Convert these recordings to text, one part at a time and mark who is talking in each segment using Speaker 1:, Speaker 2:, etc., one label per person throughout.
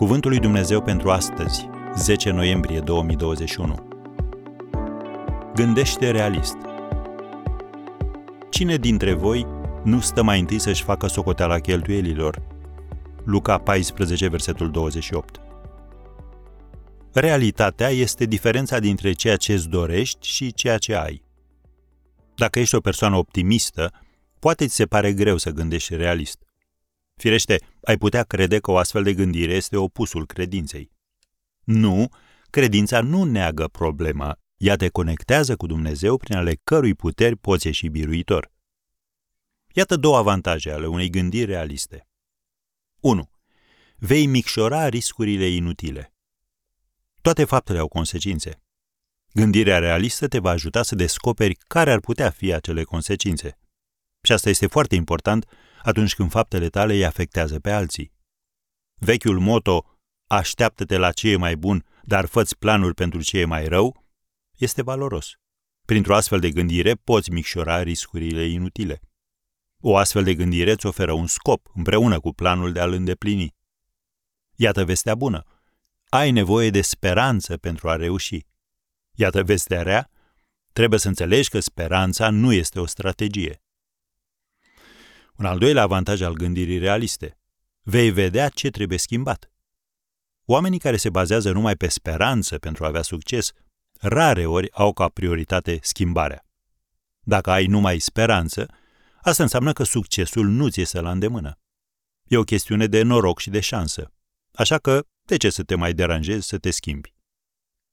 Speaker 1: Cuvântul lui Dumnezeu pentru astăzi, 10 noiembrie 2021. Gândește realist. Cine dintre voi nu stă mai întâi să-și facă socoteala cheltuielilor? Luca 14, versetul 28. Realitatea este diferența dintre ceea ce îți dorești și ceea ce ai. Dacă ești o persoană optimistă, poate ți se pare greu să gândești realist. Firește, ai putea crede că o astfel de gândire este opusul credinței. Nu, credința nu neagă problema, ea te conectează cu Dumnezeu prin ale cărui puteri poți ieși biruitor. Iată două avantaje ale unei gândiri realiste. 1. Vei micșora riscurile inutile. Toate faptele au consecințe. Gândirea realistă te va ajuta să descoperi care ar putea fi acele consecințe. Și asta este foarte important atunci când faptele tale îi afectează pe alții. Vechiul moto, așteaptă-te la ce e mai bun, dar făți planul pentru ce e mai rău, este valoros. Printr-o astfel de gândire poți micșora riscurile inutile. O astfel de gândire îți oferă un scop, împreună cu planul de a-l îndeplini. Iată vestea bună. Ai nevoie de speranță pentru a reuși. Iată vestea rea. Trebuie să înțelegi că speranța nu este o strategie. Un al doilea avantaj al gândirii realiste. Vei vedea ce trebuie schimbat. Oamenii care se bazează numai pe speranță pentru a avea succes, rare ori au ca prioritate schimbarea. Dacă ai numai speranță, asta înseamnă că succesul nu ți este la îndemână. E o chestiune de noroc și de șansă. Așa că, de ce să te mai deranjezi să te schimbi?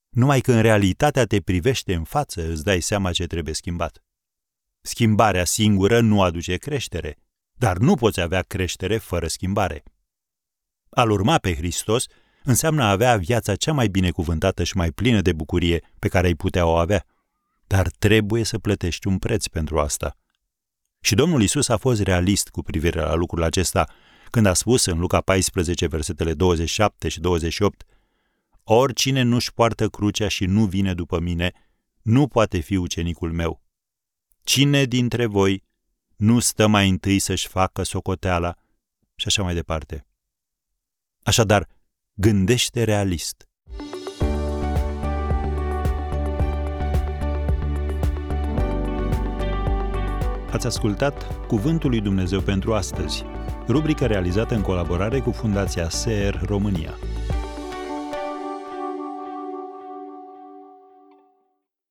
Speaker 1: Numai când realitatea te privește în față, îți dai seama ce trebuie schimbat. Schimbarea singură nu aduce creștere, dar nu poți avea creștere fără schimbare. Al urma pe Hristos înseamnă a avea viața cea mai binecuvântată și mai plină de bucurie pe care ai putea o avea. Dar trebuie să plătești un preț pentru asta. Și Domnul Isus a fost realist cu privire la lucrul acesta când a spus în Luca 14, versetele 27 și 28, Oricine nu-și poartă crucea și nu vine după mine, nu poate fi ucenicul meu. Cine dintre voi nu stă mai întâi să-și facă socoteala și așa mai departe. Așadar, gândește realist. Ați ascultat Cuvântul lui Dumnezeu pentru astăzi, rubrica realizată în colaborare cu Fundația SER România.